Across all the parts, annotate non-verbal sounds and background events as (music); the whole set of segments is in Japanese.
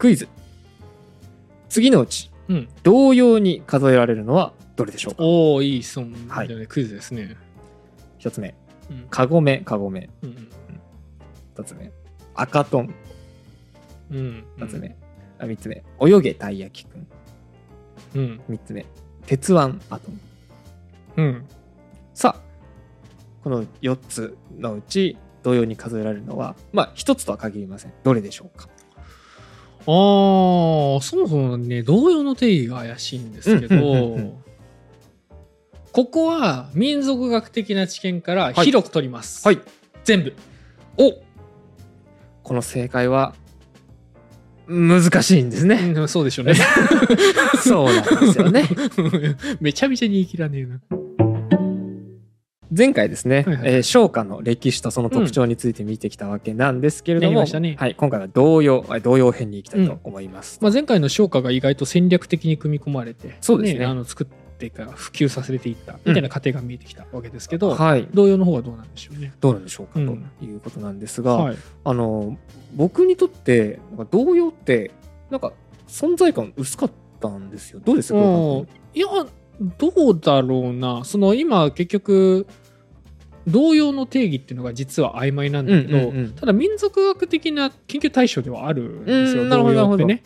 クイズ。次のうちうん。同様に数えられるのはどれでしょうか？おおいい質問はい。だねクイズですね。一つ目。うん。カゴメカゴメ。うん二つ目。赤トン。うんうん。二つ目、あ三つ目。泳げたい焼きくん。うん。三つ目。鉄腕アトムうん。さあこの4つのうち同様に数えられるのはまあ1つとは限りません。どれでしょうか？あーそもそもね。同様の定義が怪しいんですけど、ここは民族学的な知見から広く取ります、はい。全部。お。この正解は難しいんですね。うんそうでしょうね。(laughs) そうなんですよね。(laughs) めちゃめちゃ言い切らねえな前回ですね、はいはい。えー商家の歴史とその特徴について見てきたわけなんですけれども、やりましたね。はい、今回は同様はい同様編に行きたいと思います、まあ、前回の商家が意外と戦略的に組み込まれてそうですね。あの作ってから普及させていったみたいな過程が見えてきたわけですけど、はい。同様の方はどうなんでしょうね。どうなんでしょうか、うんということなんですが、はい、あの僕にとって同様ってなんか存在感薄かったんですよ。どうですか？うん。いやどうだろうなその今結局同様の定義っていうのが実は曖昧なんだけど、うんうんうん。ただ民族学的な研究対象ではあるんですようんなるほ同ど様ってね。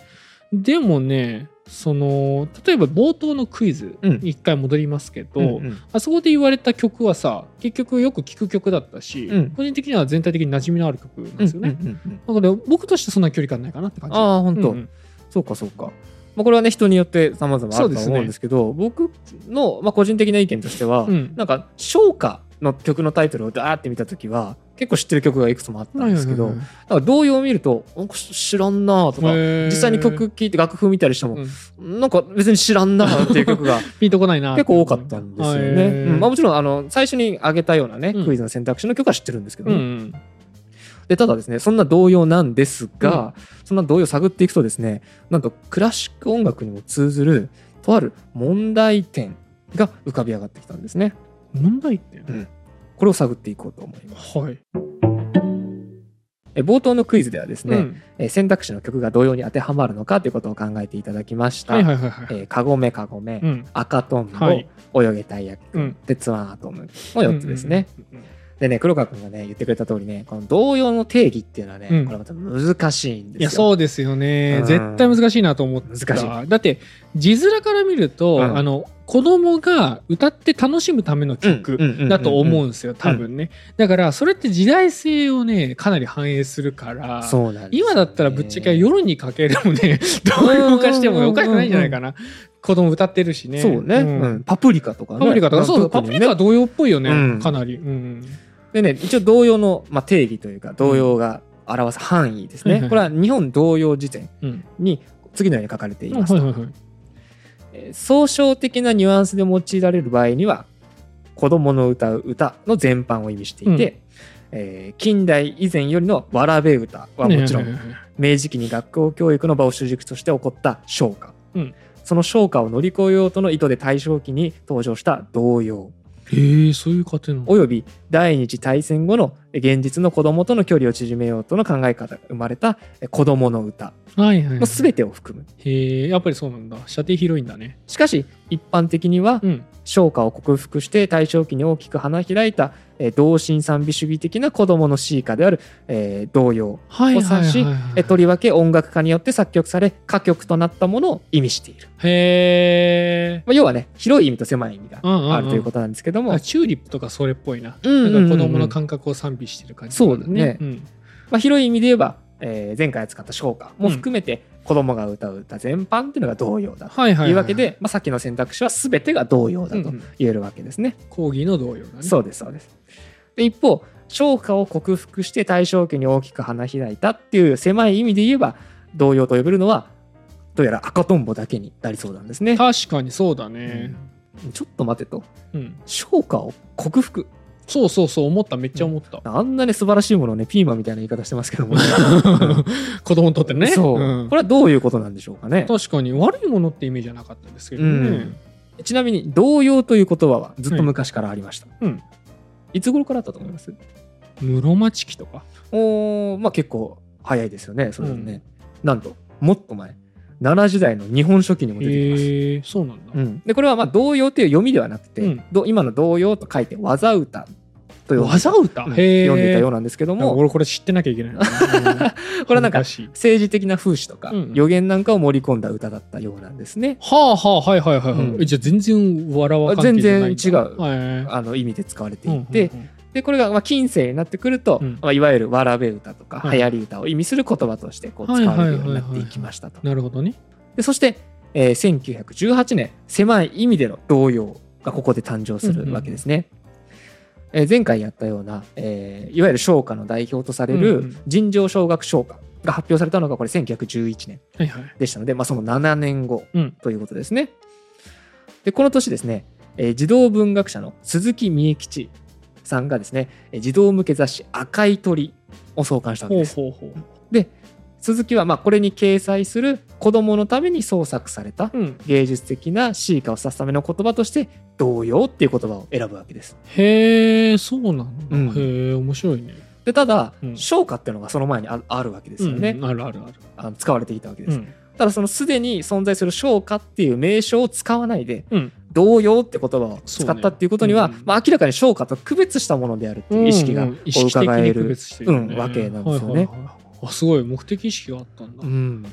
でもねその例えば冒頭のクイズうんに一回戻りますけど、うんうん。あそこで言われた曲はさ結局よく聴く曲だったし、うん。個人的には全体的に馴染みのある曲なんですよね。うんうんうんから僕としてそんな距離感ないかなって感じ。ああ本当、うんうん。そうかそうか、まあ、これはね人によって様々あるとは思うんですけど僕の、まあ、個人的な意見としては、うん。なんか唱歌の曲のタイトルをダーって見た時は結構知ってる曲がいくつもあったんですけど、はいはいなんか童謡を見るとなんか知らんなとか実際に曲聴いて楽譜見たりしても、うん。なんか別に知らんなっていう曲がピンとこないな結構多かったんですよね。うん。まあ、もちろんあの最初に挙げたようなね、うん。クイズの選択肢の曲は知ってるんですけど、うんうんでただですねそんな童謡なんですが、そんな童謡を探っていくとですねなんとクラシック音楽にも通ずるとある問題点が浮かび上がってきたんですね。問題点、うんこれを探っていこうと思います。はい。え冒頭のクイズではですね、うんえ選択肢の曲が童謡に当てはまるのかということを考えていただきました。カゴメカゴメ、うん。赤トンボ、はい泳げたい焼きくん、うん鉄腕アトムの4つですね。うんうんうん。でね、黒川君がね、言ってくれた通りね、この童謡の定義っていうのはね、うんこれまた難しいんですよ。いや、そうですよね。うん絶対難しいなと思った。難しいだって、字面から見ると、うんあの、子供が歌って楽しむための曲だと思うんですよ、多分ね。だから、それって時代性をね、かなり反映するから、ね今だったらぶっちゃけ夜にかけるもね、(laughs) どういうかしてもおかしくないんじゃないかな。子供歌ってるしね。そうね、んうんパプリカとかね。パプリカとか、そうねパプリカは童謡っぽいよね、うんかなり。うんでね、一応童謡の、まあ、定義というか、童謡が表す範囲ですね。これは日本童謡辞典うん。に次のように書かれていうん。ますと。はいはいはい。えー総称的なニュアンスで用いられる場合には、子供の歌う歌の全般を意味していて、えー近代以前よりのわらべ歌はもちろん、明治期に学校教育の場を主軸として起こった唱歌、うん。その唱歌を乗り越えようとの意図で大正期に登場した童謡へえ、そういう過程および第二次大戦後の現実の子供との距離を縮めようとの考え方が生まれたえ子供の歌はいはいはいの全てを含むへえ、やっぱりそうなんだ。射程広いんだね。しかし一般的にはうん。唱歌を克服して大正期に大きく花開いたえ同心賛美主義的な子供の詩歌であるえー童謡はいを指しえとりわけ音楽家によって作曲され歌曲となったものを意味している、へえ。まあ、要はね広い意味と狭い意味がうんうんうん。あるということなんですけども、あチューリップとかそれっぽいな。うんうんうん子供の感覚を賛美してる感じ、そうだね。うん。まあ、広い意味で言えば、えー前回扱った唱歌も含めて子供が歌う歌全般っていうのが童謡だとはいうわけで、まあ、さっきの選択肢は全てが童謡だとうんうん言えるわけですね。講義の同様だね。そうですそうです。で一方唱歌を克服して大正期に大きく花開いたっていう狭い意味で言えば童謡と呼べるのはどうやら赤とんぼだけになりそうなんですね。確かにそうだね。ちょっと待てとうん。唱歌を克服そうそうそう、思った、めっちゃ思った。あんなに素晴らしいものをねピーマンみたいな言い方してますけども、(laughs) 子供にとってね。そう、んこれはどういうことなんでしょうかね。確かに悪いものってイメージはなかったですけどね。うんちなみに童謡という言葉はずっと昔からありました。うんいつ頃からあったと思います？室町期とか？おーまあ結構早いですよねそれはね、なんともっと前奈良時代の日本書紀にも出てきます。そうなんだ。うん、でこれはまあ童謡という読みではなくて、うんど今の童謡と書いて技歌と呼んで技歌、うん。読んでいたようなんですけども俺これ知ってなきゃいけないな。(laughs) これはなんか政治的な風刺とかうん予言なんかを盛り込んだ歌だったようなんですね。はあはあはいはいはいはい。うんえじゃあ全然わらわ関係全然違うはいあの意味で使われてうんいて、うんうんでこれがまあ近世になってくると、うんまあ、いわゆるわらべ歌とかはい流行り歌を意味する言葉としてこう使われるようになっていきましたと。なるほどね。でそして、えー1918年狭い意味での童謡がここで誕生するわけですね。えー前回やったような、えーいわゆる唱歌の代表とされうんうるん尋常小学唱歌が発表されたのがこれ1911年はいはい。でしたので、まあ、その7年後うんということですね。でこの年ですね、えー児童文学者の鈴木美恵吉さんがですねえー児童向け雑誌「赤い鳥」を創刊したわけほうです。ほうほう。鈴木はまあこれに掲載する子どものために創作されたうん。芸術的な詩歌を指すための言葉として「童謡」っていう言葉を選ぶわけです。へえそうなんだ。うんへえ面白いね。でただうん唱歌っていうのがその前にああるわけですよね、うんあるあるある。あの使われていたわけです。うん。ただそのすでに存在する唱歌っていう名称を使わないでうん。童謡って言葉を使ったっていうことには、ねうんまあ、明らかに唱歌と区別したものであるっていう意識が伺える。うんわけなんですよねはいはいはいあすごい目的意識があったんだ。うん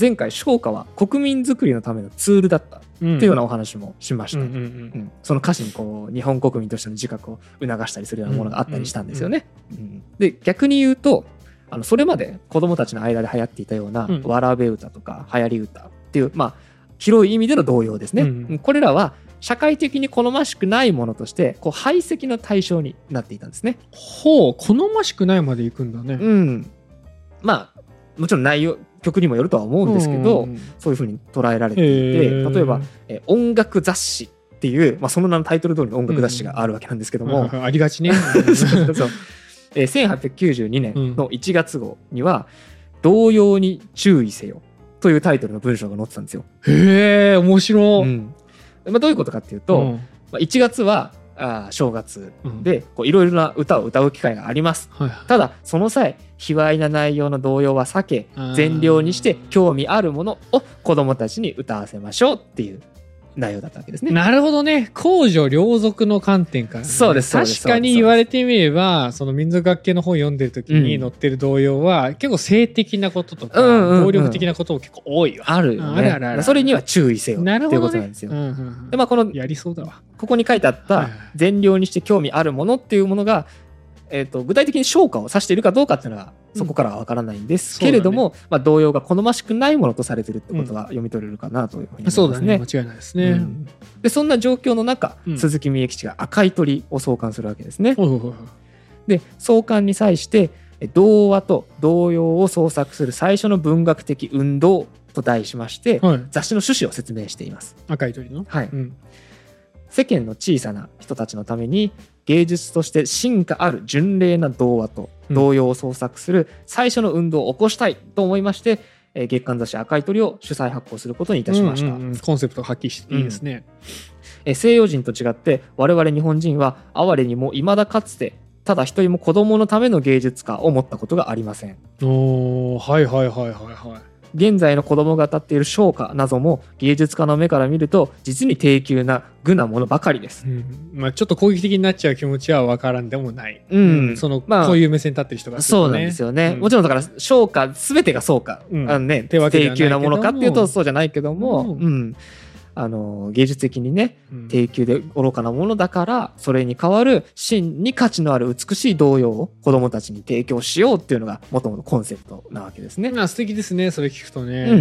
前回唱歌は国民づくりのためのツールだったってうんいうようなお話もしました。うんうんうんうんその歌詞にこう日本国民としての自覚を促したりするようなものがあったりしたんですよね。うんで逆に言うとあのそれまで子どもたちの間で流行っていたようなうんわらべ歌とか流行り歌っていう、まあ、広い意味での童謡ですね。うん。うんこれらは社会的に好ましくないものとしてこう排斥の対象になっていたんですね。ほう好ましくないまで行くんだね。うん、まあもちろん内容曲にもよるとは思うんですけど、うん。そういうふうに捉えられていへてー。例えば、えー音楽雑誌っていう、まあ、その名のタイトル通りの音楽雑誌があるわけなんですけども、うん。ありがちね。(laughs) そう。そうえ (laughs) ー1892年の1月号には「童謡に注意せよ」というタイトルの文章が載ってたんですよ。へえ面白い。うんまあ、どういうことかっていうと、うんまあ、1月はあー正月うんでこういろいろな歌を歌う機会があります。はいはいただその際卑猥な内容の童謡は避け善良にして興味あるものを子供たちに歌わせましょうっていう内容だったわけですね。なるほどね。公序良俗の観点からね、そうです確かに言われてみればその民族学系の本読んでる時にうん。載ってる童謡は、結構性的なこととか、うんうんうん。暴力的なことも結構多いわ。あるよね。あるあるあるそれには注意せよないるほどねうことなんですよ。うんうんうん。でまあこのやりそうだわ。ここに書いてあった善良にして興味あるものっていうものが、えー、と具体的に昇華を指しているかどうかっていうのはそこからは分からないんですけれども、まあ、童謡が好ましくないものとされてるってことは読み取れるかなというふうに思いますね。そうだね。間違いないですね。うん。でそんな状況の中、うん。鈴木美恵吉が赤い鳥を創刊するわけですね。で創刊に際してえ童話と童謡を創作する最初の文学的運動と題しまして、はい、雑誌の趣旨を説明しています。赤い鳥の、はい。うん、世間の小さな人たちのために芸術として進化ある純麗な童話とうん童謡を創作する最初の運動を起こしたいと思いまして、えー月刊雑誌赤い鳥を主催発行することにいたしました。うんうんうんコンセプトがはっきりしていいですね。えー西洋人と違って我々日本人は哀れにも未だかつてただ一人も子供のための芸術家を持ったことがありません。おーはいはいはいはいはい。現在の子供が歌っている唱歌なども芸術家の目から見ると実に低級な愚なものばかりです。うん。まあ、ちょっと攻撃的になっちゃう気持ちは分からんでもない、うん。その、まあこういう目線立ってる人がするとそうなんですよね。うん。もちろんだから唱歌全てがそうか、うん。あのね、低級なものかっていうとそうじゃないけども、うん。うんあの芸術的にねうん。低級で愚かなものだからそれに代わる真に価値のある美しい童謡を子供たちに提供しようっていうのがもともとコンセプトなわけですね。まあ素敵ですねそれ聞くとね、うんうんう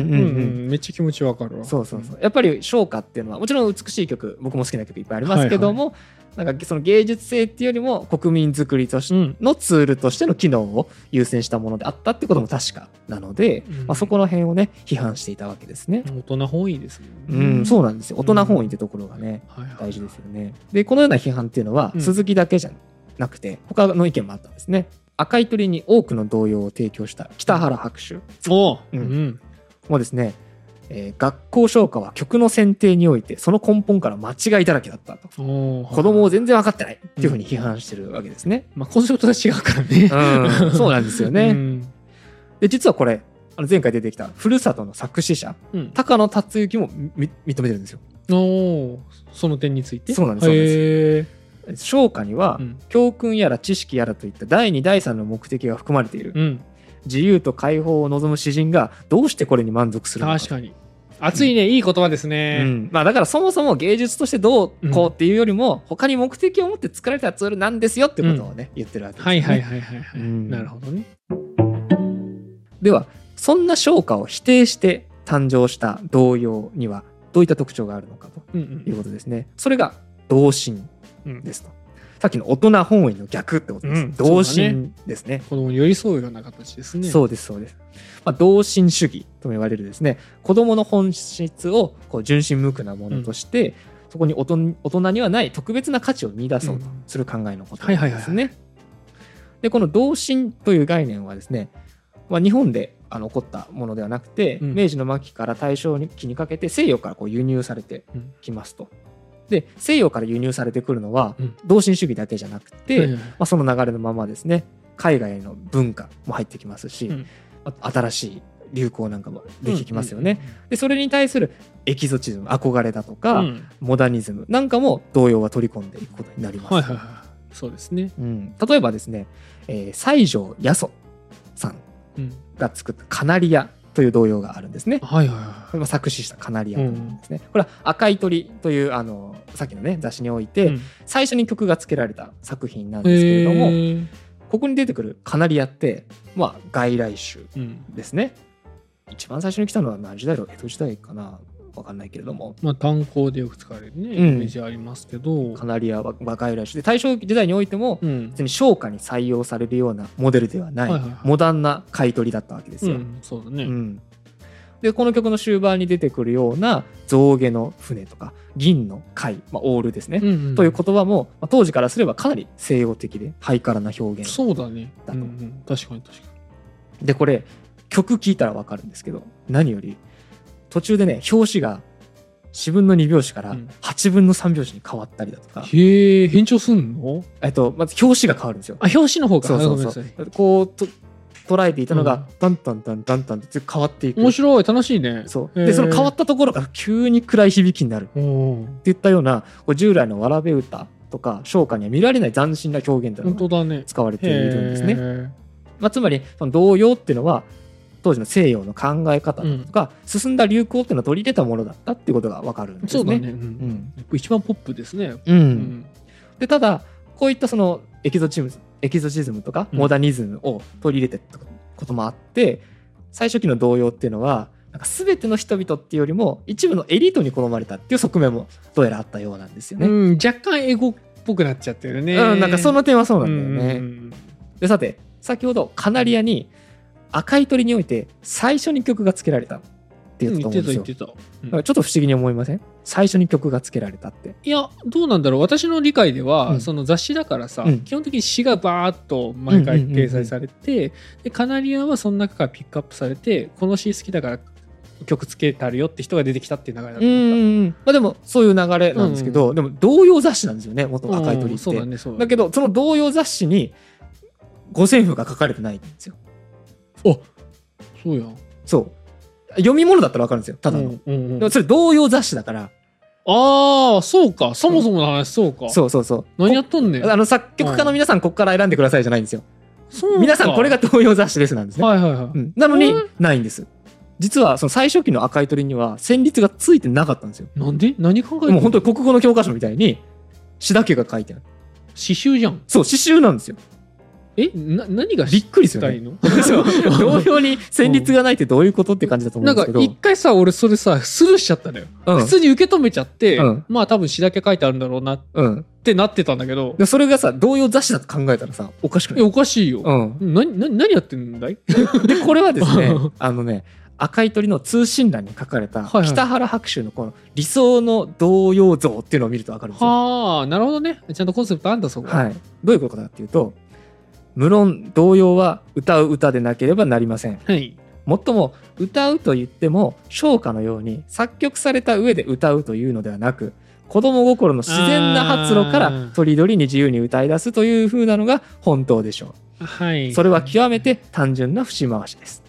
ん。めっちゃ気持ちわかるわ。そうそうそう。やっぱり唱歌っていうのはもちろん美しい曲僕も好きな曲いっぱいありますけども、なんかその芸術性っていうよりも国民づくりとしのツールとしての機能を優先したものであったってことも確かなので、うん。まあ、そこの辺をね批判していたわけですね。大人本位ですもうんん、そうなんですよ。大人本位位、ってところがね、はいはい大事ですよね。でこのような批判っていうのはうん。鈴木だけじゃなくて他の意見もあったんですね。赤い鳥に多くの童謡を提供した北原白秋。おう。うん。ん。もですね、えー学校唱歌は曲の選定においてその根本から間違いだらけだったと。子供を全然分かってないっていうふうに批判してるわけですね。まあコンセプトが違うからね。うん、そうなんですよね。うん。で実はこれあの前回出てきたふるさとの作詞者うん。高野達之もみ認めてるんですよ。おーその点について？そうなんです唱歌には、教訓やら知識やらといった第2第3の目的が含まれている、うん自由と解放を望む詩人がどうしてこれに満足するのか。確かに。熱いね。いい言葉ですうねん。まあ、だからそもそも芸術としてどうこうっていうよりも、他に目的を持って作られたツールなんですよってことをね、言ってるわけです、ね。はいはいはいはいはい。うん。なるほどね。ではそんな唱歌を否定して誕生した童謡にはどういった特徴があるのかとうんいうことですね。それが童心うんですと。さっきの大人本位の逆ってことです。うん童心ですね。子供に寄り添うような形ですねそうですそうです。まあ、童心主義とも言われるですね子供の本質をこう純真無垢なものとして、そこに大人大人にはない特別な価値を見出そうとする考えのことですね。でこの童心という概念はですね、まあ、日本であの起こったものではなくて、うん明治の末期から大正期にかけて西洋からこう輸入されてうんきますと。で西洋から輸入されてくるのはうん。童心主義だけじゃなくて、まあ、その流れのままですね海外の文化も入ってきますし、新しい流行なんかもできてきますよね。でそれに対するエキゾチズム憧れだとうんか、うん。モダニズムなんかも童謡は取り込んでいくことになります。はいはいはいそうですね。うん、例えばですね、えー西条八十さん。が作った「カナリア」という童謡があるんですね。はいはいはこれも作詞したカナリアというんですね。これは「赤い鳥」というあのさっきのね雑誌においいて、うん。最初に曲がつけられた作品なんですけれども、ここに出てくるカナリアってまあ外来種うん。ですね。一番最初に来たのは何時代だろう江戸時代かなわかんないけれども。まあ炭鉱でよく使われるねイうん。メージありますけど。カナリアはは外来種で大正時代においてもうん。別に商家に採用されるようなモデルではない,、はいはいはい。モダンな買い取りだったわけですよ。うんそうだね。うん。でこの曲の終盤に出てくるような象牙の船とか銀の貝、まあ、オールですね、うんうんという言葉も、まあ当時からすればかなり西洋的でハイカラな表現そうだね。だとうんうん。確かに確かでこれ曲聴いたらわかるんですけど何より途中でね表紙が4分の2拍子からうん8分の3拍子に変わったりだとか、にへえ変調すんの？えっと、まず表紙が変わるんですよ。あ表紙の方かそうそうそうこうと捉えていたのうんが、タンタンタンタンタンって変わっていく。面白い楽しいねそうでその変わったところが急に暗い響きになるっていったようなこう従来のわらべ歌とか唱歌には見られない斬新な表現というのが本当だね使われているんですね。へまあ、つまりその童謡っていうのは当時の西洋の考え方だとか、進んだ流行っていうのを取り入れたものだったっていうことがわかるんですね。ーそうだね。ううん。ん一番ポップですね。ううん。んでただこういったそのエキゾチズムエキゾチズムとかうん。モダニズムを取り入れてったこともあって、最初期の童謡っていうのはなんか全ての人々っていうよりも一部のエリートに好まれたっていう側面もどうやらあったようなんですよね。うん。若干エゴっぽくなっちゃってるね。うん、なんかその点はそうなんだよね。うん。でさて先ほどカナリアに赤い鳥において最初に曲がつけられたって言ったと思うんですよ。ちょっと不思議に思いません？最初に曲がつけられたって。いやどうなんだろう私の理解では、うんその雑誌だからさ、うん基本的に詩がバーッと毎回掲載されて、でカナリアはその中からピックアップされてこの詩好きだから曲つけたるよって人が出てきたっていう流れだとう思った。んまあ、でもそういう流れなんですけど、でも童謡雑誌なんですよね元赤い鳥って。うんそうだねねだけどその童謡雑誌に五線譜が書かれてないんですよ。そうや。そう。読み物だったら分かるんですよただの。うんうんうん。でもそれ童謡雑誌だから。ああそうか。そもそもの話そうか、そうそうそう何やっとんねん。こあの作曲家の皆さんここから選んでくださいじゃないんですよ。そうか皆さんこれが童謡雑誌ですなんですね。はいはいはい、うん。なのにうん。ないんです。実はその最初期の赤い鳥には旋律がついてなかったんですよ。なんで？何考えてもう本当に国語の教科書みたいに詩だけが書いてある。刺繍じゃん。そう詩集なんですよ。え？な何がびっくり。したいの？(laughs) そう。(laughs) 童謡に旋律がないってどういうことって感じだと思うなんんかですけど。一回さ俺それさスルーしちゃったのよ、うん。普通に受け止めちゃって、うん。まあ多分詩だけ書いてあるんだろうなっうん。てなってたんだけど。でそれがさ童謡雑誌だと考えたらさおかしくえない。おかしいよ、うん。なな何やってんだい？でこれはですねあのね赤い鳥の通信欄に書かれた北原白秋のこの理想の童謡像っていうのを見ると分かるんですよ。はあなるほどね。ちゃんとコンセプトあんだそこ。はい、どういうことかっていうと無論童謡は歌う歌でなければなりません。はいもっとも歌うと言っても唱歌のように作曲された上で歌うというのではなく子供心の自然な発露かあらーとりどりに自由に歌い出すという風なのが本当でしょはいう。それは極めて単純な節回しです。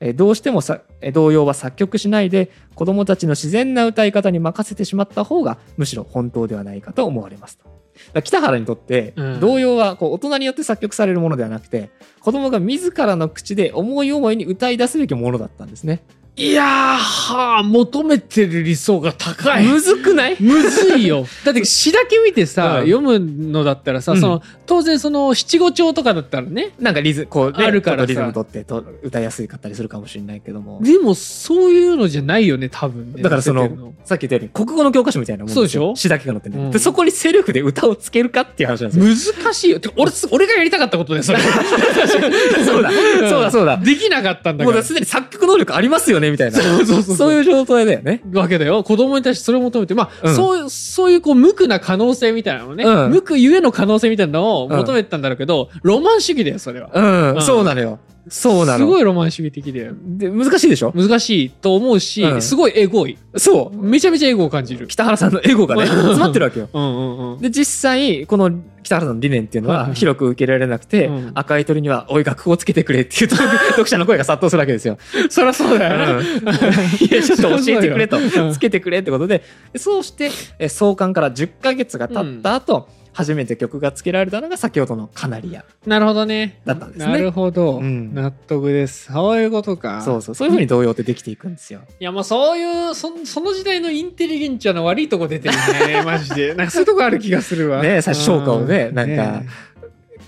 えーどうしてもさえー童謡は作曲しないで子どもたちの自然な歌い方に任せてしまった方がむしろ本当ではないかと思われますと。北原にとってうん童謡はこう大人によって作曲されるものではなくて子供が自らの口で思い思いに歌い出すべきものだったんですね。いやーはあ求めてる理想が高い。むずくない？むずいよ。(laughs) だって詩だけ見てさ、うん。読むのだったらさ、うん。その当然その七五調とかだったらねなんかリズこう、ね、あるからリズム取ってと歌いやすいかったりするかもしれないけども。でもそういうのじゃないよね多分ね。だからその載せてるさっき言ったように国語の教科書みたいなもんそうでしょ？詩だけが載ってる、うん。でそこにセルフで歌をつけるかっていう話なんですよ。難しいよ。俺俺がやりたかったことだよそれ。(laughs) そうだ。そうだそうだ。(laughs) できなかったんだもうだからすでに作曲能力ありますよねみたいな。そうそうそうそう。いう状態だよね。わけだよ。子供に対してそれを求めてまあ、うん。そうそういうこう無垢な可能性みたいなのね、うん。無垢ゆえの可能性みたいなのを求めてたんだろうけど、ロマン主義だよそれは。うん、うん。そうなのよ。そうなの。すごいロマン主義的だよで難しいでしょ？難しいと思うし、うん。すごいエゴい。そう。めちゃめちゃエゴを感じる。北原さんのエゴがね、(laughs) 詰まってるわけよ。うんうんうん。で、実際、この北原さんの理念っていうのははいはい。広く受け入れられなくて、うん。赤い鳥には、おい、学校をつけてくれっていうと読者の声が殺到するわけですよ。そりゃそうだよ、うん。(laughs) いや、ちょっと教えてくれと。つけてくれってことで、そうして、え創刊から10ヶ月が経った後、初めて曲がつけられたのが先ほどのカナリア。なるほどね。だったんですね。なるほど、うん。納得です。そういうことか。そうそう、そういうふうに童謡ってできていくんですよ。いやもうそういうそその時代のインテリゲンチャの悪いとこ出てるね。(laughs) マジで。なんかそういうとこある気がするわ。ね最初昇華をねうん。なんか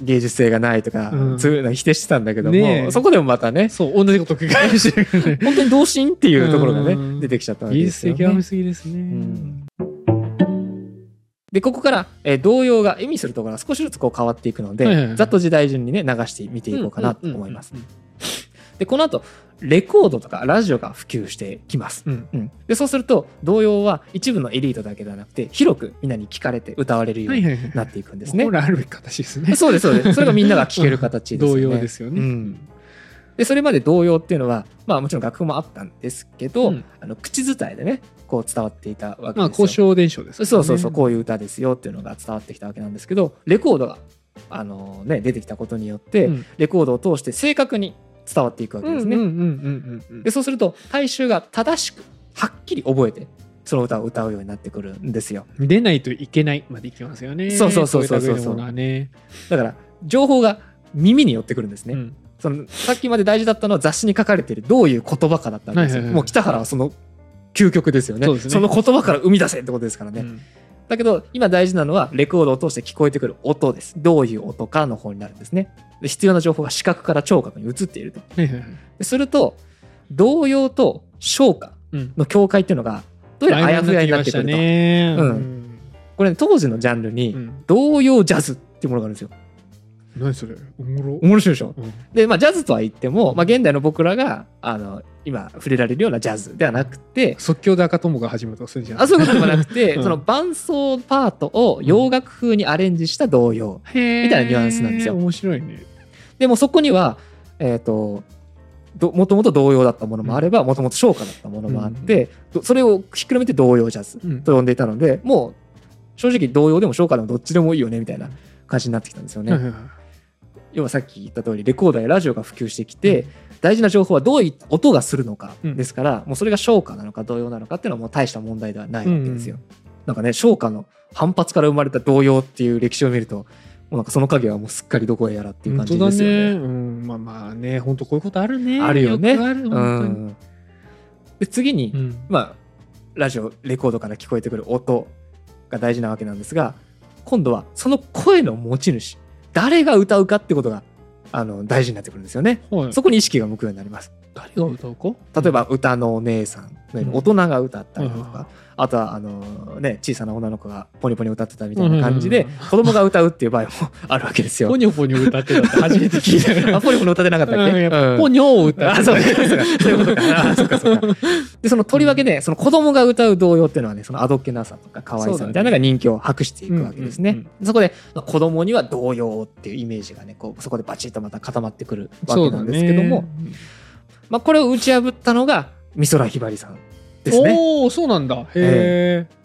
芸術性がないとか、うん。そういうの否定してたんだけども、ねえ。そこでもまたね、そう同じこと繰り返してる。ね (laughs) 本当に同心っていうところがね、うん。出てきちゃったわけ技ですよ、術的は見ね。すぎですね、んで、ここから、えー童謡が意味するところが少しずつこう変わっていくので、はいはいはいざっと時代順にね、流して見ていこうかなと思います。で、この後、レコードとかラジオが普及してきます。うんうん、でそうすると童謡は一部のエリートだけではなくて広くみんなに聞かれて歌われるようにはいはいはいなっていくんですね。本来あるべき形ですねそうですそうです。それがみんなが聴ける形ですよね。(laughs) 同様ですよね、うんでそれまで童謡っていうのはまあもちろん楽譜もあったんですけど、うんあの口伝えでねこう伝わっていたわけですよ。まあ交渉伝承ですね。そうそうそうこういう歌ですよっていうのが伝わってきたわけなんですけどレコードがあの、ね、出てきたことによって、うん。レコードを通して正確に伝わっていくわけですね。でそうすると大衆が正しくはっきり覚えてその歌を歌うようになってくるんですよ。出ないといけないまでいきますよね。そうそうそうそうそうこい類のものはね、だから情報が耳に寄ってくるんですね。うん。そのさっきまで大事だったのは雑誌に書かれているどういう言葉かだったんですよ、もう北原はその究極ですよね。ね。の言葉から生み出せってことですからね、うん。だけど今大事なのはレコードを通して聞こえてくる音です。どういう音かの方になるんですね。で必要な情報が視覚から聴覚に移っていると。すると童謡と唱歌うん。の境界っていうのがどうやらあやふやになってくると、ね。うん。これ、ね、当時のジャンルにうん。童謡ジャズっていうものがあるんですよ何それ？おもろ。面白いでしょ？うん。で、まあ、ジャズとは言っても、まあ、現代の僕らがあの今触れられるようなジャズではなくて即興で赤友が始めたとするじゃん。あそういうことではなくて、(laughs) うん。その伴奏パートを洋楽風にアレンジした童謡、みたいなニュアンスなんですよ。面白いね。でもそこにはえっ、とどもともと童謡だったものもあればもともと唱歌だったものもあって、どそれをひっくるめて童謡ジャズ。うん。と呼んでいたのでもう正直童謡でも唱歌でもどっちでもいいよねみたいな感じになってきたんですよね。要はさっき言った通りレコードやラジオが普及してきて、大事な情報はどうい音がするのかうんですから、もうそれが唱歌なのか童謡なのかっていうのはもう大した問題ではないわけですよ。うんなんかね唱歌の反発から生まれた童謡っていう歴史を見るともうなんかその影はもうすっかりどこへやらっていう感じですよね。ね。うん、まあまあね、本当こういうことあるね。あるよね。くある、う本ん、で次に。うんまあラジオレコードから聞こえてくる音が大事なわけなんですが今度はその声の持ち主誰が歌うかってことがあの大事になってくるんですよね。はいそこに意識が向くようになります。誰が歌うか？例えば歌のお姉さんうに大人が歌ったりとうんか、あとはあのね小さな女の子がポニポニ歌ってたみたいな感じで子供が歌うっていう場合もあるわけですよポ。ニョポニョ歌ってたって初めて聞いたよ。あポニポニ歌ってなかったっけ？うんポニョを歌ってあそうそうそうそういうことか。あそうかそうか。でそのとりわけでその子供が歌う童謡っていうのはねそのあどけなさとか可愛さみたいなのが人気を博していくわけですね。うんうんそこで子供には童謡っていうイメージがねこうそこでバチッとまた固まってくるわけなんですけども、まあこれを打ち破ったのが美空ひばりさんですね。おお、そうなんだ。へえ。え。ー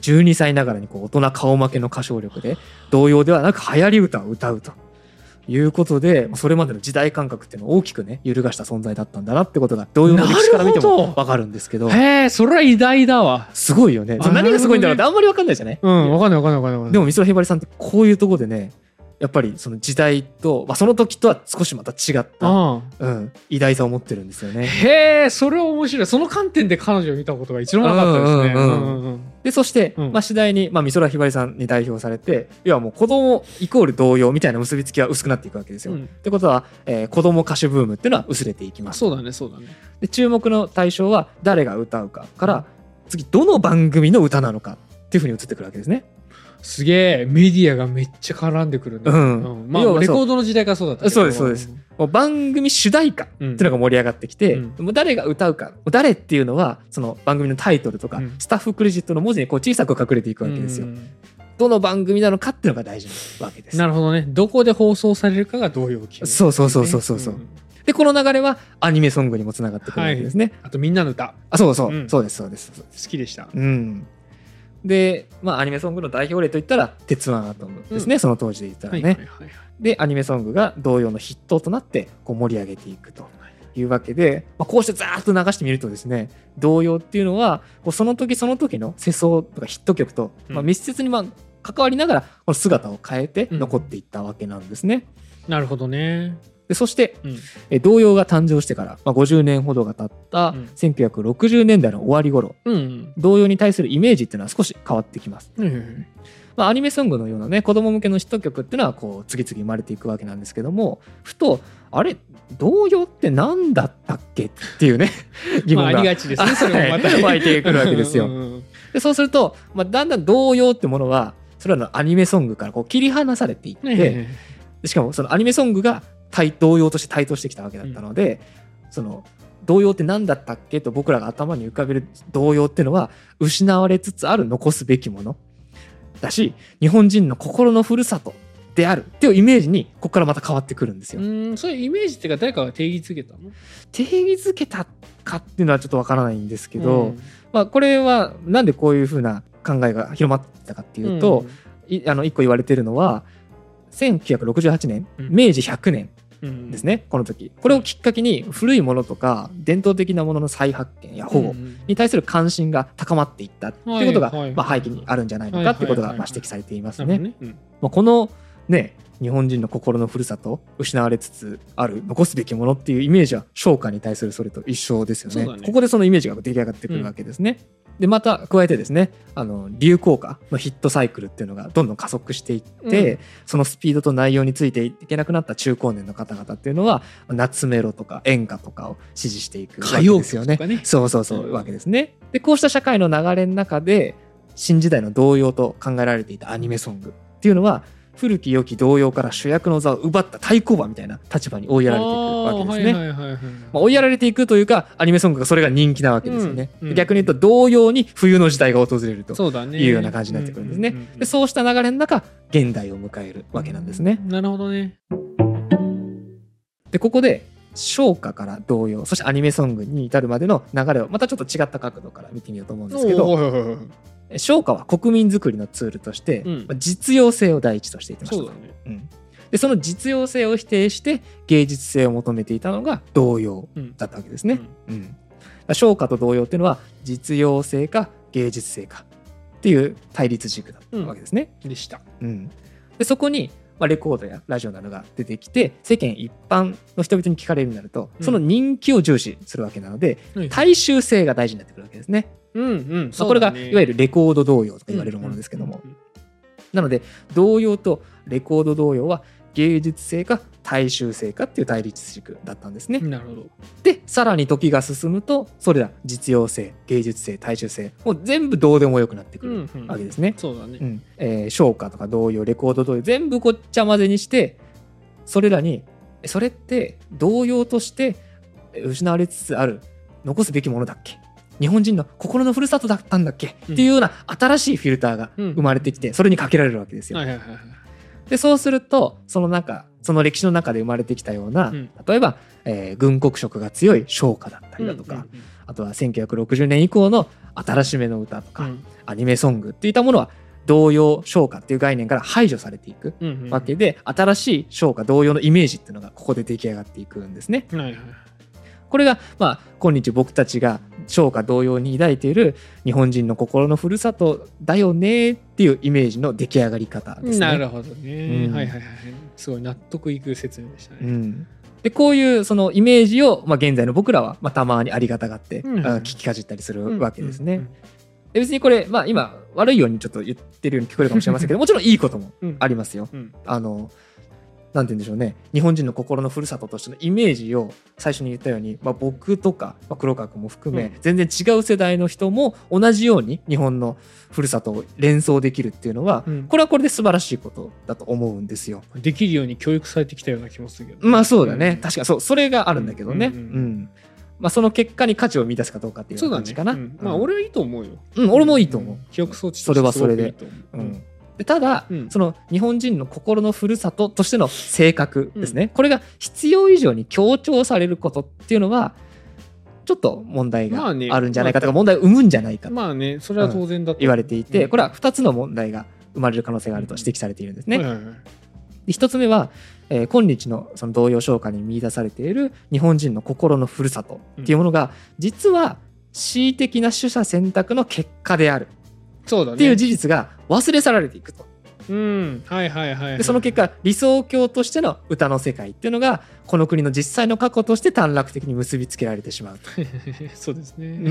12歳ながらにこう大人顔負けの歌唱力で童謡ではなく流行り歌を歌うということでそれまでの時代感覚っていうのを大きくね揺るがした存在だったんだなってことが同様の歴史から見てもわかるんですけど。へえそれは偉大だわ。すごいよね。何がすごいんだろう。ってなあんまりわかんないじゃない、うんわかんないわかんないわかんない。わかん。ないでも美空ひばりさんってこういうところでねやっぱりその時代と、まあ、その時とは少しまた違った、あうん、偉大さを持ってるんですよあね。へえそれは面白い。その観点で彼女を見たことが一度もなかったですね。うんうんうんうん。うんでそして、うん。まあ、次第に、まあ、美空ひばりさんに代表されて要はもう子供イコール童謡みたいな結びつきは薄くなっていくわけですよ。うん。ってことは、えー子供歌手ブームっていうのは薄れていきます。そうだねそうだね。で注目の対象は誰が歌うかから次どの番組の歌なのかっていうふうに移ってくるわけですね。すげえメディアがめっちゃ絡んでくるね。うん。まあレコードの時代からそうだったそうですそうです。もう番組主題歌ってうんいうのが盛り上がってきて、うん。もう誰が歌うか誰っていうのはその番組のタイトルとか、うん。スタッフクレジットの文字にこう小さく隠れていくわけですよ。うん。どの番組なのかっていうのが大事なわけです。なるほどね。どこで放送されるかが同様決めるそうそうそうそうそう。そうん。でこの流れはアニメソングにもつながってくるわけですね。あとみんなの歌。あそうそう、そうですそうです。好きでした。うん。で、まあ、アニメソングの代表例といったら「鉄腕アトム」ですね、その当時で言ったらね。はいはいはいはい。でアニメソングが同様の筆頭となってこう盛り上げていくというわけで、まあ、こうしてザーッと流してみるとですね童謡っていうのはこうその時その時の世相とかヒット曲と、うん。まあ、密接にまあ関わりながらこの姿を変えてうん。残っていったわけなんですね。なるほどねでそしてうん。え童謡が誕生してから、まあ、50年ほどが経ったうん。1960年代の終わり頃。うん童謡に対するイメージっていうのは少し変わってきます。うんまあ、アニメソングのようなね子供向けのヒット曲っていうのはこう次々生まれていくわけなんですけどもふとあれ童謡って何だったっけっていうね (laughs) 疑問が、まあありがちですね。それもまたはい湧いてくるわけですよ。でそうすると、まあ、だんだん童謡ってものはそれらのアニメソングからこう切り離されていって、しかもそのアニメソングが対童謡として台頭してきたわけだったので、その童謡って何だったっけ？と僕らが頭に浮かべる童謡っていうのは失われつつある残すべきもの。だし日本人の心のふるさとであるっていうイメージにここからまた変わってくるんですよ。うんそういうイメージっていうか誰かが定義づけたの？定義づけたかっていうのはちょっとわからないんですけど、うん。まあ、これはなんでこういうふうな考えが広まってたかっていうと、いあの一個言われてるのは1968年うん。明治100年うんですね、この時。これをきっかけに古いものとか伝統的なものの再発見や保護うん。に対する関心が高まっていったっていうことが、まあ、背景にあるんじゃないのかっていうことがまあ指摘されていますね。どね。うんまあ、このね日本人の心のふるさと失われつつある残すべきものっていうイメージは昇華に対するそれと一緒ですよね。ね。ここでそのイメージが出来上がってくるわけですね。でまた加えてですねあの流行歌のヒットサイクルっていうのがどんどん加速していって、うんそのスピードと内容についていけなくなった中高年の方々っていうのは夏メロとか演歌とかを支持していくわけですよね。ねそうそうそう、うんわけですね。でこうした社会の流れの中で新時代の童謡と考えられていたアニメソングっていうのは古き良き童謡から主役の座を奪った対抗馬みたいな立場に追いやられていくわけですね。あーはいはいはいはいまあ、追いやられていくというかアニメソングがそれが人気なわけですよね。うんうん逆に言うと童謡に冬の時代が訪れるというような感じになってくるんですね。うううんでそうした流れの中現代を迎えるわけなんですね。なるほどねでここで唱歌から童謡そしてアニメソングに至るまでの流れをまたちょっと違った角度から見てみようと思うんですけどおーは国民づくりのツールとして、うん。まあ実用性を第一としていてました。そね。うん。でその実用性を否定して芸術性を求めていたのが童謡うん。だったわけですね。うん。だから唱歌と童謡っていうのは実用性か芸術性かっていう対立軸だったわけですね。うん。でした。うんでそこに、まあ、レコードやラジオなどが出てきて世間一般の人々に聞かれるようになるとうん。その人気を重視するわけなので、はい。大衆性が大事になってくるわけですね。うんうん。まあこれがいわゆるるレコード童謡とか言われるものですけども、なので童謡とレコード童謡は芸術性か大衆性かっていう対立軸だったんですね。なるほど。でさらに時が進むとそれら実用性芸術性大衆性もう全部どうでもよくなってくるうんうんわけですね。そうだね。うん。えー唱歌とか童謡レコード童謡全部ごっちゃ混ぜにしてそれらにえそれって童謡としてえ失われつつある残すべきものだっけ日本人の心のふるさとだったんだっけ、うん。っていうような新しいフィルターがうん。生まれてきてそれにかけられるわけですよ。でそうするとその中その歴史の中で生まれてきたような、うん。例えば、えー軍国色が強い唱歌だったりだとか、あとは1960年以降の新しめの歌とか、うん。アニメソングっていったものは童謡唱歌っていう概念から排除されていくわけで、新しい唱歌童謡のイメージっていうのがここで出来上がっていくんですね。はいはいこれが、まあ、今日僕たちが唱歌同様に抱いている日本人の心のふるさとだよねっていうイメージの出来上がり方ですね。なるほどね、うんはいはいはい。すごい納得いく説明でしたね、うん、でこういうそのイメージを、まあ、現在の僕らは、まあ、たまにありがたがって、うん。あ聞きかじったりするわけですね。うん。で別にこれ、まあ、今悪いようにちょっと言ってるように聞こえるかもしれませんけど (laughs) もちろんいいこともうん。ありますよ。うん。あのなんて言うんでしょうね。日本人の心のふるさととしてのイメージを最初に言ったように、まあ、僕とか、まあ、黒川君も含め、うん。全然違う世代の人も同じように日本のふるさとを連想できるっていうのは、うん。これはこれで素晴らしいことだと思うんですよ。できるように教育されてきたような気もするけど、まあそうだね、ん。確かにそうそれがあるんだけどね、ううんんうん。まあ、その結果に価値を見出すかどうかっていう感じかな。うん。まあ俺はいいと思うよ、うん、俺もいいと思う。ん記憶装置それはそれで。う。うん。でただ、うん。その日本人の心のふるさととしての性格ですね、これが必要以上に強調されることっていうのはちょっと問題がまあるんじゃないかとか問題を生むんじゃないか。とまあね。それは当然だと。言われていて、うん。これは2つの問題が生まれる可能性があると指摘されているんですね。はいはいはい。で1つ目は、えー今日のその童謡唱歌に見出されている日本人の心のふるさとっていうものが、実は恣意的な取捨選択の結果であるそうだね。っていう事実が忘れ去られていくと。うん。はいはいはい、はい、でその結果理想郷としての歌の世界っていうのがこの国の実際の過去として短絡的に結びつけられてしまうと。(laughs) そうですね。(laughs) う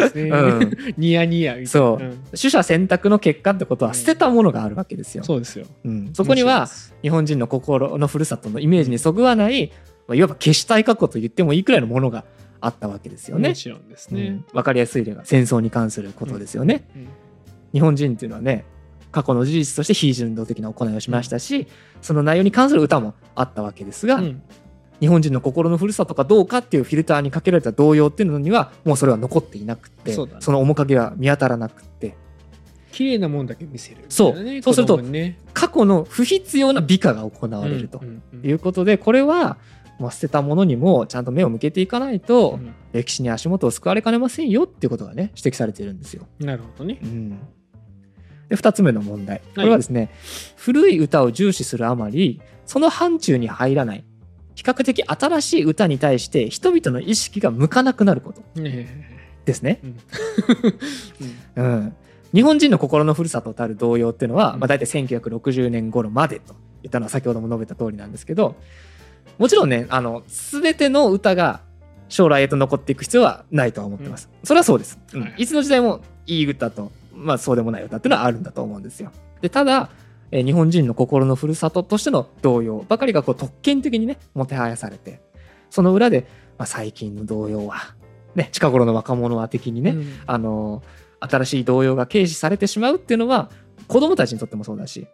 ですね、うん。ニヤニヤそう。ん。取捨選択の結果ってことは捨てたものがあるわけですよ。そうですよ。うん。そこには日本人の心のふるさとのイメージにそぐわない、まあ、いわば消したい過去と言ってもいいくらいのものがあったわけですよね。も。ちろんですね。うん、分かりやすい例が戦争に関することですよね。うん。日本人っていうのはね過去の事実として非人道的な行いをしましたし、その内容に関する歌もあったわけですが、うん。日本人の心のふるさとかどうかっていうフィルターにかけられた童謡っていうのにはもうそれは残っていなくってそね。の面影は見当たらなくって。綺麗なもんだけ見せるそう。そうするとね。過去の不必要な美化が行われるとうんうんうん。いうことでこれはまあ捨てたものにもちゃんと目を向けていかないとうん。歴史に足元を救われかねませんよっていうことがね指摘されているんですよ。なるほどね。うん。で2つ目の問題。これはですね、古い歌を重視するあまりその範疇に入らない。比較的新しい歌に対して人々の意識が向かなくなること。ねですね。うん。(laughs) うん、日本人の心のふるさとたる童謡っていうのは、うん。まあ、大体1960年頃までと言ったのは先ほども述べた通りなんですけどもちろんねあの全ての歌が将来へと残っていく必要はないとは思ってます。それはそうです、うん。はいい。つの時代もいい歌と、まあ、そうでもない歌っていうのはあるんだと思うんですよ。でただえー日本人の心のふるさととしての童謡ばかりがこう特権的にねもてはやされてその裏で、まあ、最近の童謡は、ね、近頃の若者は的にね、うん。あの新しい動揺が軽視されてしまうっていうのは子どもたちにとってもそうだし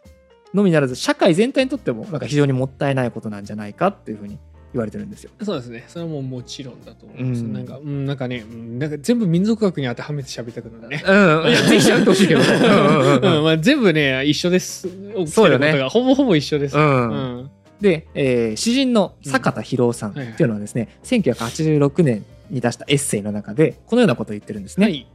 のみならず社会全体にとってもなんか非常にもったいないことなんじゃないかっていうふうに言われてるんですよ。そうですね。それはもうもちろんだと思います、うん。なんか、うん、なんかね、うんなんか全部民族学に当てはめて喋りたくなるね。うん、いや (laughs) ぜひやってほしいけど。(laughs) うんうんうん。まあ、全部ね一緒です。そうよね。ほぼほぼ一緒です、うん。うん。で、えー詩人の坂田博夫さんっていうのはですね、1986年に出したエッセイの中でこのようなことを言ってるんですね。はい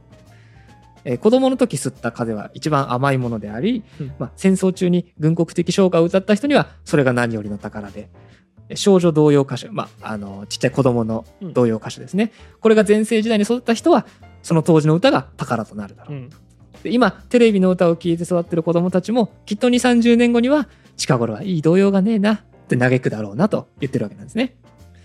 えー子供の時吸った風は一番甘いものであり、うん。まあ、戦争中に軍国的唱歌を歌った人にはそれが何よりの宝でえー少女童謡歌手、まあ、あのちっちゃい子供の童謡歌手ですね、これが全盛時代に育った人はその当時の歌が宝となるだろう、うん。で今テレビの歌を聴いて育ってる子供たちもきっと2 3 0年後には近頃はいい童謡がねえなって嘆くだろうなと言ってるわけなんですね。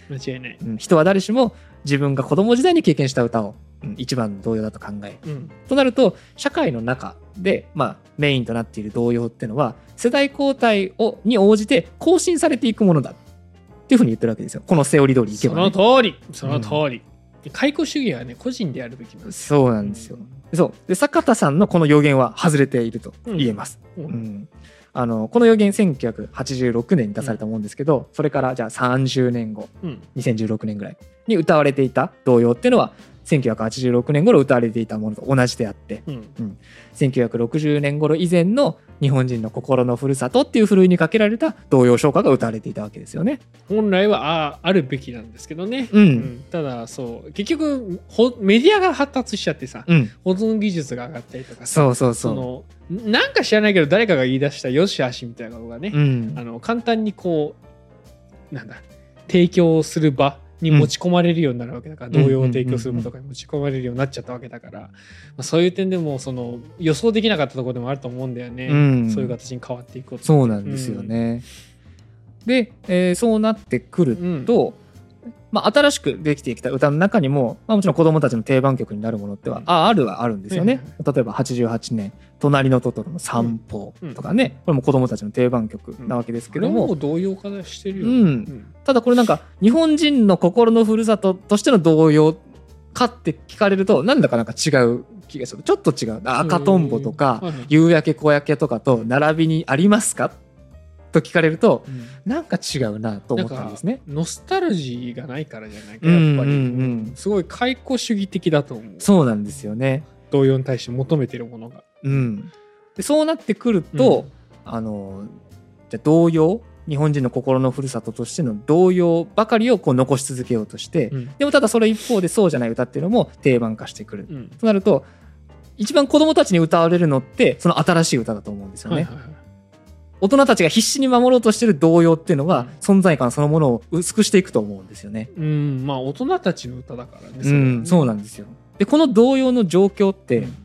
間違いない、うん人は誰しも自分が子供時代に経験した歌を、うん一番の童謡だと考えうん。となると社会の中で、まあ、メインとなっている童謡っていうのは世代交代をに応じて更新されていくものだっていうふうに言ってるわけですよ。このセオリー通りいけそば、ね、の通り。その通り、解雇主義はね個人でやるべきなんですそうなんですよ。そう。で坂田さんのこの予言は外れていると言えます。うん。うんあのこの予言1986年に出されたもんですけど、それからじゃあ30年後うん。2016年ぐらいに歌われていた童謡っていうのは1986年頃歌われていたものと同じであってうん。1960年頃以前の日本人の心のふるさとっていうふるいにかけられた童謡唱歌が歌われていたわけですよね。本来はああるべきなんですけどね、うん。うん。ただそう結局ほメディアが発達しちゃってさうん、保存技術が上がったりとかさそうそうそ。そうのなんか知らないけど誰かが言い出したよしあしみたいなのがね、うん。あの簡単にこうなんだ提供する場に持ち込まれるようになるわけだから、うん童謡を提供する場とかに持ち込まれるようになっちゃったわけだから、まあ、そういう点でもその予想できなかったところでもあると思うんだよね、うん。そういう形に変わっていくことそうなんですよね。で、えーそうなってくると、まあ、新しくできてきた歌の中にも、まあ、もちろん子供たちの定番曲になるものっては、うん。ああるはあるんですよね。は例えば88年「隣のトトロの散歩」とかね、これも子供たちの定番曲なわけですけども、同様化してるよ、うん。うん。ただこれなんか日本人の心のふるさととしての童謡かって聞かれるとなんだかなんか違う気がする。ちょっと違う。あ赤とん。ぼとか夕焼け小焼けとかと並びにありますか？と聞かれるとうん。なんか違うなと思ったんですね。ノスタルジーがないからじゃないかうんやっぱり、うんうん。すごい解雇主義的だと思う。そうなんですよね。童謡に対して求めてるものが。うん、でそうなってくると、あのじゃあ童謡？日本人の心のふるさととしての童謡ばかりをこう残し続けようとして、うん。でもただそれ一方でそうじゃない歌っていうのも定番化してくる。うん。となると一番子供たちに歌われるのってその新しい歌だと思うんですよね。はいはいはい大人たちが必死に守ろうとしてる童謡っていうのは、うん。存在感そのものを薄くしていくと思うんですよね。うん。まあ大人たちの歌だからねうん、そうなんですよ。でこの童謡の状況って、うん。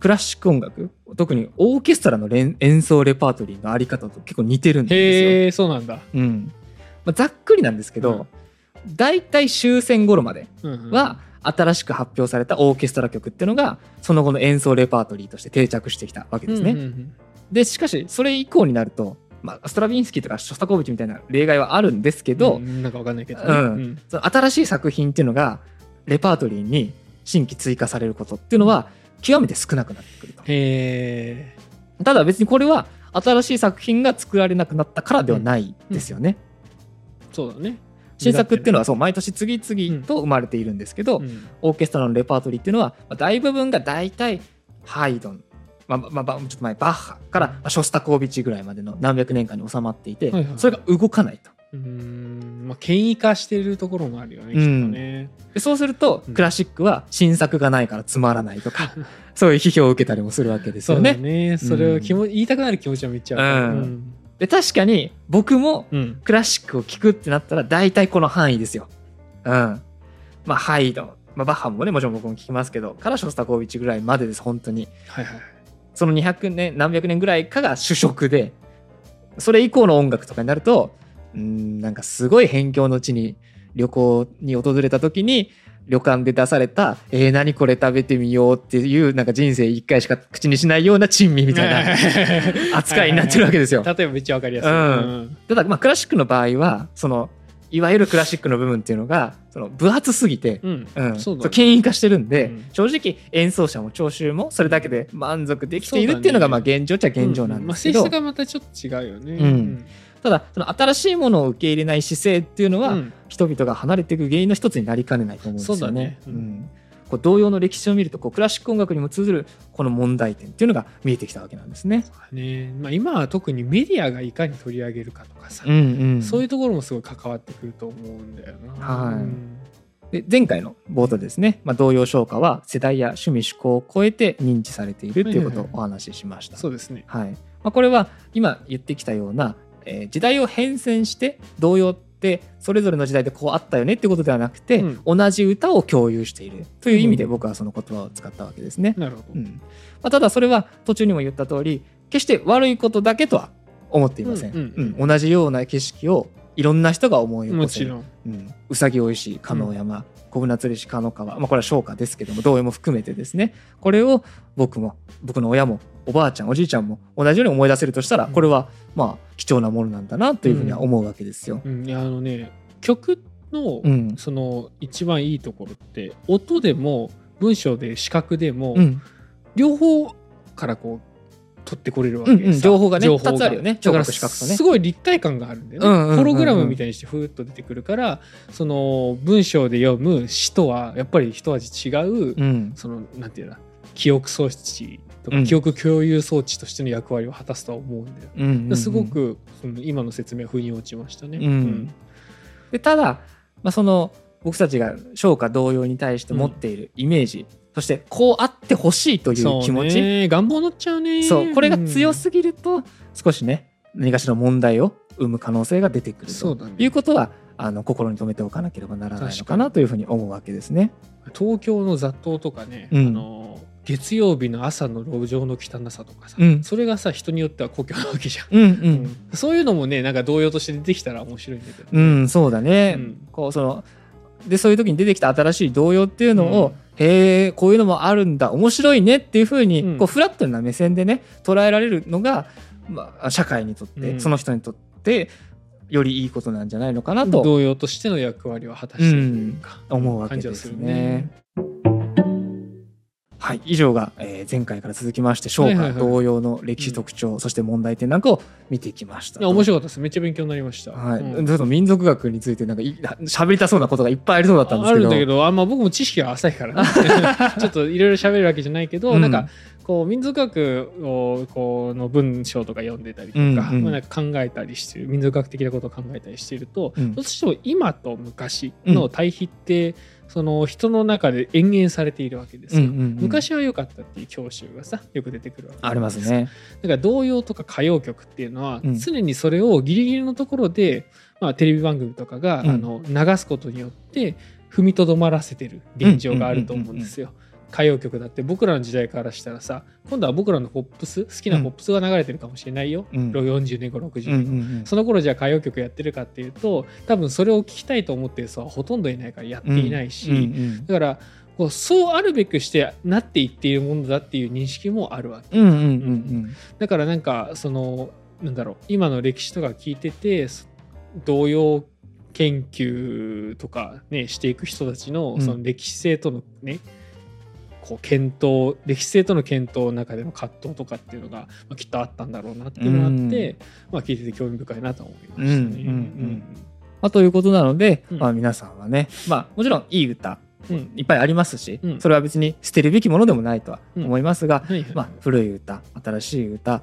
クラシック音楽特にオーケストラの連演奏レパートリーのあり方と結構似てるんですよ。へえそうなんだ、うん。まあ、ざっくりなんですけど、大体終戦頃までうんうんは新しく発表されたオーケストラ曲っていうのがその後の演奏レパートリーとして定着してきたわけですね。うんうんうんでしかしそれ以降になると、まあ、ストラビンスキーとかショスタコービッチみたいな例外はあるんですけど、うんなんかわかんないけどね、うん。うん。その新しい作品っていうのがレパートリーに新規追加されることっていうのは極めて少なくなってくると。ただ別にこれは新しい作品が作られなくなったからではないですよね。そうだね。新作っていうのはそう毎年次々と生まれているんですけど、うん。オーケストラのレパートリーっていうのはまあ大部分が大体ハイドン、まあまあまあ、ちょっと前バッハからまあショスタコービッチぐらいまでの何百年間に収まっていて、はいはいそれが動かないと。うーん。まあ権威化してるところもあるよねきっとね、でそうするとうん。クラシックは新作がないからつまらないとか、(laughs) そういう批評を受けたりもするわけですよそうだね。ねそれを気も、言いたくなる気持ちはめっちゃわかるうん。で確かに僕もうん。うんクラシックを聴くってなったら大体この範囲ですよ。うん。まあハイド。ン、まあ、バッハもねもちろん僕も聴きますけどからショスタコービッチぐらいまでです本当に。はいはいその200年何百年ぐらいかが主食でそれ以降の音楽とかになるとうんなんかすごい辺境の地に旅行に訪れた時に旅館で出された「えー、何これ食べてみよう」っていうなんか人生一回しか口にしないような珍味みたいな (laughs) 扱いになってるわけですよ。例えばめっちゃわかりやすい、うん。ただまあクラシックの場合はそのいわゆるクラシックの部分っていうのがその分厚すぎて、うん。うん、そうだね。そう牽引化してるんで、うん。正直演奏者も聴衆もそれだけで満足できているっていうのがまあ現状っちゃ現状なんですけど、まあ、性質がまたちょっと違うよね。うん。ただその新しいものを受け入れない姿勢っていうのは、うん。人々が離れていく原因の一つになりかねないと思うんですよね。そうだね。ううんんこう同様の歴史を見るとこうクラシック音楽にも通ずるこの問題点っていうのが見えてきたわけなんですね。ねまあ、今は特にメディアがいかに取り上げるかとかさ、うんうん、そういうところもすごい関わってくると思うんだよな。はいうんで前回の冒頭でですね、まあ、童謡唱歌は世代や趣味趣向を超えて認知されているということをお話ししました。そうですね。はいまあ、これは今言ってきたような、えー時代を変遷して童謡ってそれぞれの時代でこうあったよねってことではなくて、う同じ歌を共有している。という意味でうん。僕はその言葉を使ったわけですね。なるほど。うん。まあ、ただそれは途中にも言った通り決して悪いことだけとは思っていません。うん同じような景色をいろんな人が思い起こせる。うん、うさぎおいしい加納山、小舟釣りし加納川、まあ、これは唱歌ですけども同様も含めてですね。これを僕も僕の親もおばあちゃんおじいちゃんも同じように思い出せるとしたらうん。これはまあ貴重なものなんだなというふうには思うわけですよ。うん、いやあのね曲の、うん。その一番いいところって音でも文章で視覚でも、うん。両方からこう取ってこれるわけうんうん。さ情報がね情報あるよねだから聴覚視覚とね。すごい立体感があるんだよね、うんうんうんうんホログラムみたいにしてふーっと出てくるからその文章で読む詩とはやっぱり一味違う、うん。そのなんていうの記憶装置とうん。か記憶共有装置としての役割を果たすとは思うんだよ、うんうんうん。すごくその今の説明は腑に落ちましたね。うん。でただ、まあ、その僕たちが唱歌同様に対して持っているイメージ、そしてこうあってほしいという気持ち。ね願望乗っちゃうね。そう。これが強すすぎると少しね何かしら問題を生む可能性が出てくるということはあの心に留めておかなければならないのかなというふうに思うわけですね。東京の雑踏とかね、うん。あの月曜日の朝の路上の汚さとかさ、うん。それがさ人によっては故郷なわけじゃん、うんううん。んそういうのもねなんか同様として出てきたら面白いんだけど、うん、そうだね。うん。こうそのでそういう時に出てきた新しい童謡っていうのを、へえこういうのもあるんだ面白いねっていうふうに、うん。こうフラットな目線でね捉えられるのが、まあ、社会にとって、うん。その人にとってよりいいことなんじゃないのかなと。同様としての役割を果たしているというか、思うわけ感じはですするね。はい、以上が、えー前回から続きまして唱歌はいはい。はい同様の歴史特徴、そして問題点なんかを見てきました。いや面白かったです。めっちゃ勉強になりました、はい、うん。ちょっと民族学についてなんかい (laughs) 喋りたそうなことがいっぱいありそうだったんですあけど。るんだけどあ、まあ、僕も知識が浅いからね。(laughs) ちょっといろいろ喋るわけじゃないけど、うん。なんかこう民族学をこうの文章とか読んでたりとか,、うんうんまあ、なんか考えたりしてる民族学的なことを考えたりしていると、うんどうしても今と昔の対比って、その人の中で延々されているわけですよ。うんうんうん昔は良かったっていう教習がさよく出てくるわけありますね。だから童謡とか歌謡曲っていうのは、うん常にそれをギリギリのところで、まあ、テレビ番組とかが、うんあの流すことによって踏みとどまらせてる現状があると思うんですよ。歌謡曲だって僕らの時代からしたらさ今度は僕らのポップス好きなポップスが流れてるかもしれないよ、うん。40年後60年後、うんうんうんその頃じゃあ歌謡曲やってるかっていうと多分それを聞きたいと思ってる人はほとんどいないからやっていないし、うんうんだからこうそうあるべくしてなっていっているものだっていう認識もあるわけ。うんうんうん。だからなんかそのなんだろう今の歴史とか聞いててそ童謡研究とかねしていく人たちのうん。その歴史性とのね、こう検討歴史性との検討の中での葛藤とかっていうのが、まあ、きっとあったんだろうなっていうのがあって、まあ聞いてて興味深いなと思いましたね。うんうんうんまあ、ということなので、うん。まあ、皆さんはね、まあ、もちろんいい歌うん。うんいっぱいありますし、うん。それは別に捨てるべきものでもないとは思いますが、はい。はいまあ、古い歌新しい歌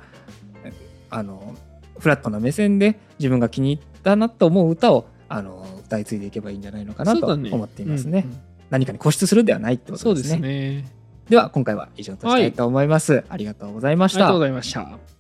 あのフラットな目線で自分が気に入ったなと思う歌をあの歌い継いでいけばいいんじゃないのかなと思っていますね。うんうん。何かに固執するではないってことそうですすでね。では今回は以上としたいと思います。ありがとうございましたありがとうご。ざいました。